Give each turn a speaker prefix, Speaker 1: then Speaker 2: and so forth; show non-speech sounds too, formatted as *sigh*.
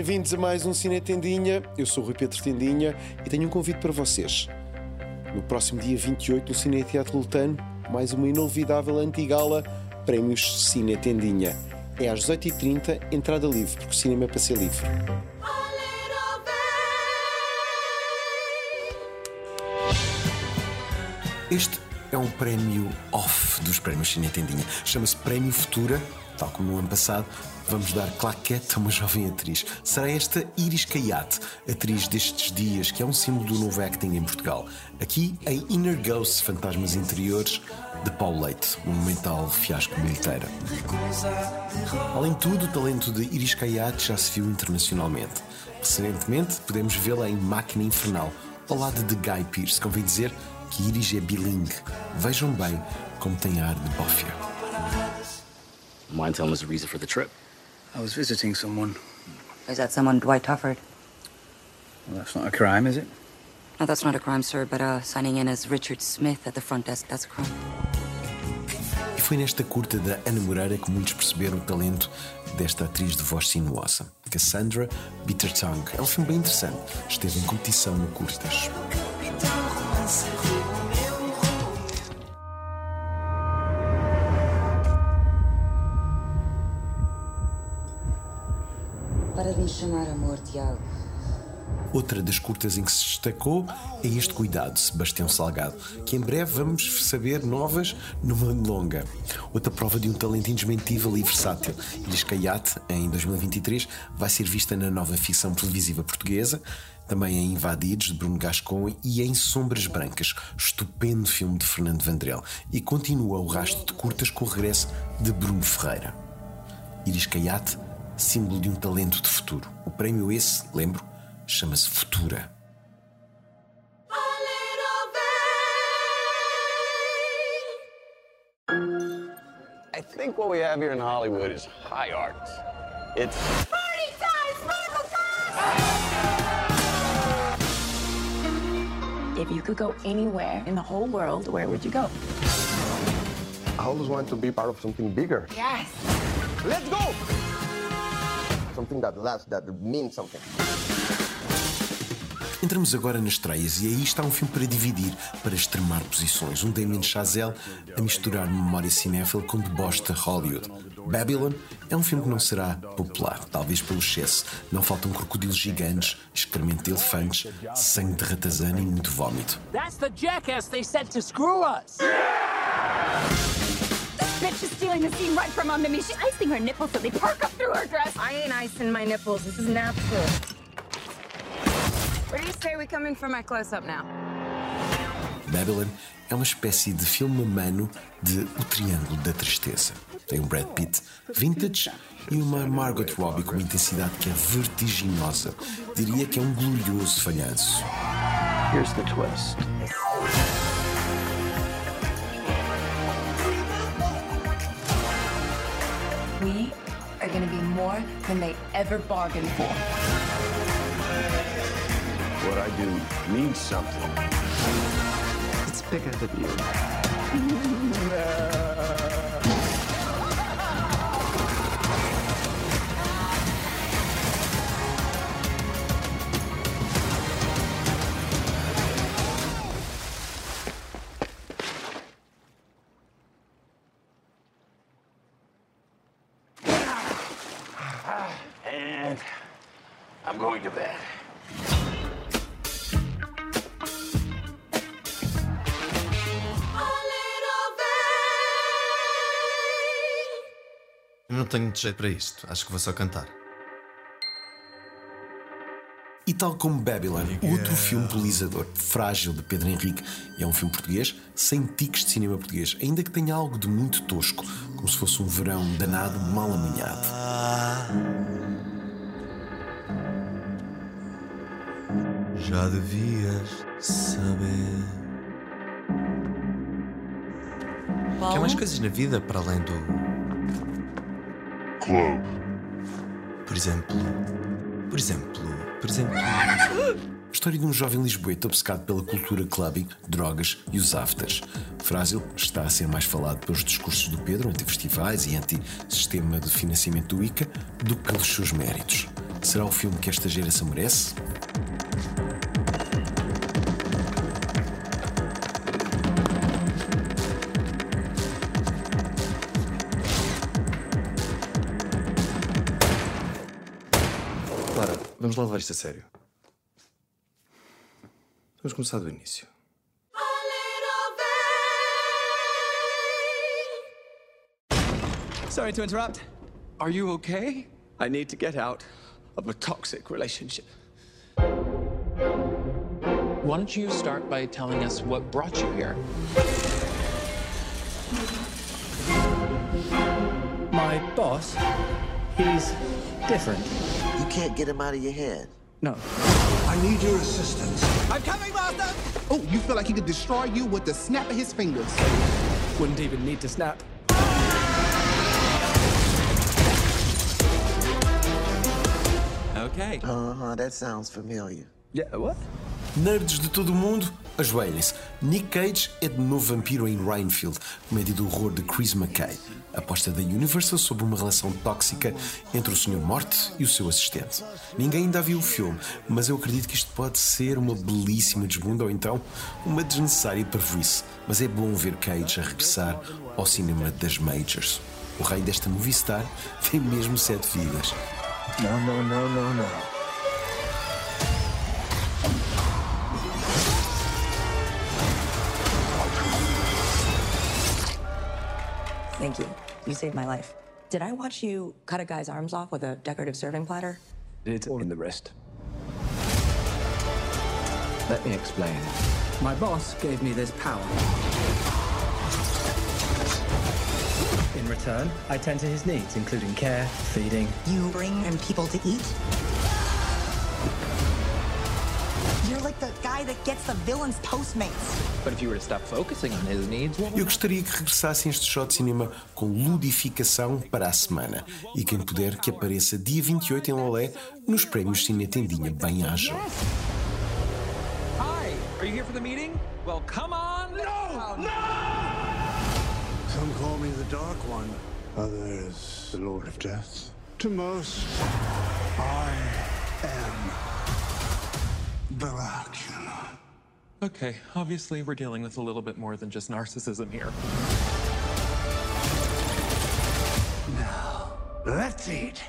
Speaker 1: Bem-vindos a mais um Cine Tendinha. Eu sou o Rui Pedro Tendinha e tenho um convite para vocês. No próximo dia 28, no Cine Teatro Lutano, mais uma inolvidável antigala Prémios Cine Tendinha. É às 18h30, entrada livre, porque o cinema é para ser livre. Este é um prémio off dos prémios Cine Tendinha. Chama-se Prémio Futura, tal como no ano passado. Vamos dar claquete a uma jovem atriz. Será esta Iris Caiate, atriz destes dias, que é um símbolo do novo acting em Portugal. Aqui em Inner Ghosts, Fantasmas Interiores, de Paulo Leite, um monumental fiasco militeira. Além de tudo, o talento de Iris Caiate já se viu internacionalmente. Recentemente, podemos vê-la em Máquina Infernal, ao lado de Guy Pearce. Convém dizer que Iris é bilingue. Vejam bem como tem ar de bófia.
Speaker 2: Mind telling us the reason for the trip?
Speaker 3: I was visiting someone.
Speaker 4: Is that someone Dwight Tufford?
Speaker 3: Well, that's not a crime, is it?
Speaker 4: No, that's not a crime, sir, but uh, signing in as Richard Smith at the front desk, that's a crime.
Speaker 1: E foi nesta curta da Ana Moreira que muitos perceberam o talento desta atriz de voz sinuosa, Cassandra Bittertongue. É um filme bem interessante. Esteve em competição no Curtas.
Speaker 4: Me chamar amor, Tiago.
Speaker 1: Outra das curtas em que se destacou é este Cuidado, Sebastião Salgado, que em breve vamos saber novas numa longa. Outra prova de um talento indesmentível e versátil. Iris Caiate, em 2023, vai ser vista na nova ficção televisiva portuguesa, também em Invadidos, de Bruno Gascon, e em Sombras Brancas, estupendo filme de Fernando Vandrel. E continua o rastro de curtas com o regresso de Bruno Ferreira. Iris Caiate, símbolo de um talento de futuro. O prémio esse, lembro, chama-se Futura.
Speaker 5: I think what we have here in Hollywood is high art. It's
Speaker 6: If you could go anywhere in the whole world, where would you go?
Speaker 7: I always want to be part of something bigger.
Speaker 6: Yes.
Speaker 7: Let's go! Something that lasts, that means something.
Speaker 1: Entramos agora nas estreias e aí está um filme para dividir, para extremar posições. Um Damien Chazelle a misturar memória cinéfila com deboche de Hollywood. Babylon é um filme que não será popular, talvez pelo excesso. Não faltam crocodilos gigantes, excremento de elefantes, sangue de ratazana e muito vómito.
Speaker 8: That's the jackass they sent to screw us!
Speaker 6: Bitch is stealing the scene right from under me. She's icing her nipples so they perk up through her dress.
Speaker 9: I ain't icing my nipples. This is natural. Where do you say we come in for my close-up now?
Speaker 1: Babylon é uma espécie de filme humano de O Triângulo da Tristeza. Tem um Brad Pitt vintage e uma Margot Robbie com uma intensidade que é vertiginosa. Diria que é um glorioso falhanço.
Speaker 3: Here's the twist.
Speaker 6: We are gonna be more than they ever bargained for.
Speaker 5: what I do means something.
Speaker 3: It's bigger than you.
Speaker 5: And *laughs*
Speaker 10: tenho muito jeito para isto. Acho que vou só cantar.
Speaker 1: E tal como Babylon, outro filme polizador, Frágil, de Pedro Henrique, é um filme português sem tiques de cinema português, ainda que tenha algo de muito tosco, como se fosse um verão danado mal amanhado.
Speaker 10: Já devias saber. Quer mais coisas na vida para além do. Clube. Por exemplo. Por exemplo. Por exemplo.
Speaker 1: A história de um jovem lisboeta obcecado pela cultura clubbing, drogas e os afters. Frágil está a ser mais falado pelos discursos do Pedro anti-festivais e anti-sistema de financiamento do ICA do que pelos seus méritos. Será o filme que esta geração merece?
Speaker 10: Vamos lá levar isto a sério. Vamos começar do início.
Speaker 3: Sorry to interrupt. Are you okay? I need to get out of a toxic relationship.
Speaker 8: Why don't you start by telling us what brought you here?
Speaker 3: My boss, he's different.
Speaker 11: You can't get him out of your head.
Speaker 3: No.
Speaker 12: I need your assistance.
Speaker 13: I'm coming, Master! Oh, you feel like he could destroy you with the snap of his fingers.
Speaker 3: Wouldn't even need to snap.
Speaker 13: Okay.
Speaker 11: Uh-huh, that sounds familiar.
Speaker 3: Yeah, what?
Speaker 1: Nerds de todo o mundo, ajoelhem-se. Nick Cage é de novo vampiro em Rhinefield, comédia do horror de Chris McKay. Aposta da Universal sobre uma relação tóxica entre o Sr. Morte e o seu assistente. Ninguém ainda viu o filme, mas eu acredito que isto pode ser uma belíssima desbunda ou então uma desnecessária parvoíce. Mas é bom ver Cage a regressar ao cinema das Majors. O rei desta movie star tem mesmo sete vidas.
Speaker 11: No, no, no, no, no.
Speaker 14: Thank you. You saved my life. Did I watch you cut a guy's arms off with a decorative serving platter?
Speaker 3: It's all in the wrist. Let me explain. My boss gave me this power. In return, I tend to his needs, including care, feeding.
Speaker 15: You bring in people to eat?
Speaker 1: Eu gostaria que regressassem este shot de cinema com ludificação para a semana. E quem puder que apareça dia 28 em Lolé nos prémios Cine Tendinha bem ágil.
Speaker 16: Hi, are you here for the meeting? Well, come on. No,
Speaker 12: Some call me the Dark One. Others, the Lord of Death. To most, I am
Speaker 16: Okay, obviously we're dealing with a little bit more than just narcissism here.
Speaker 12: Now, let's eat.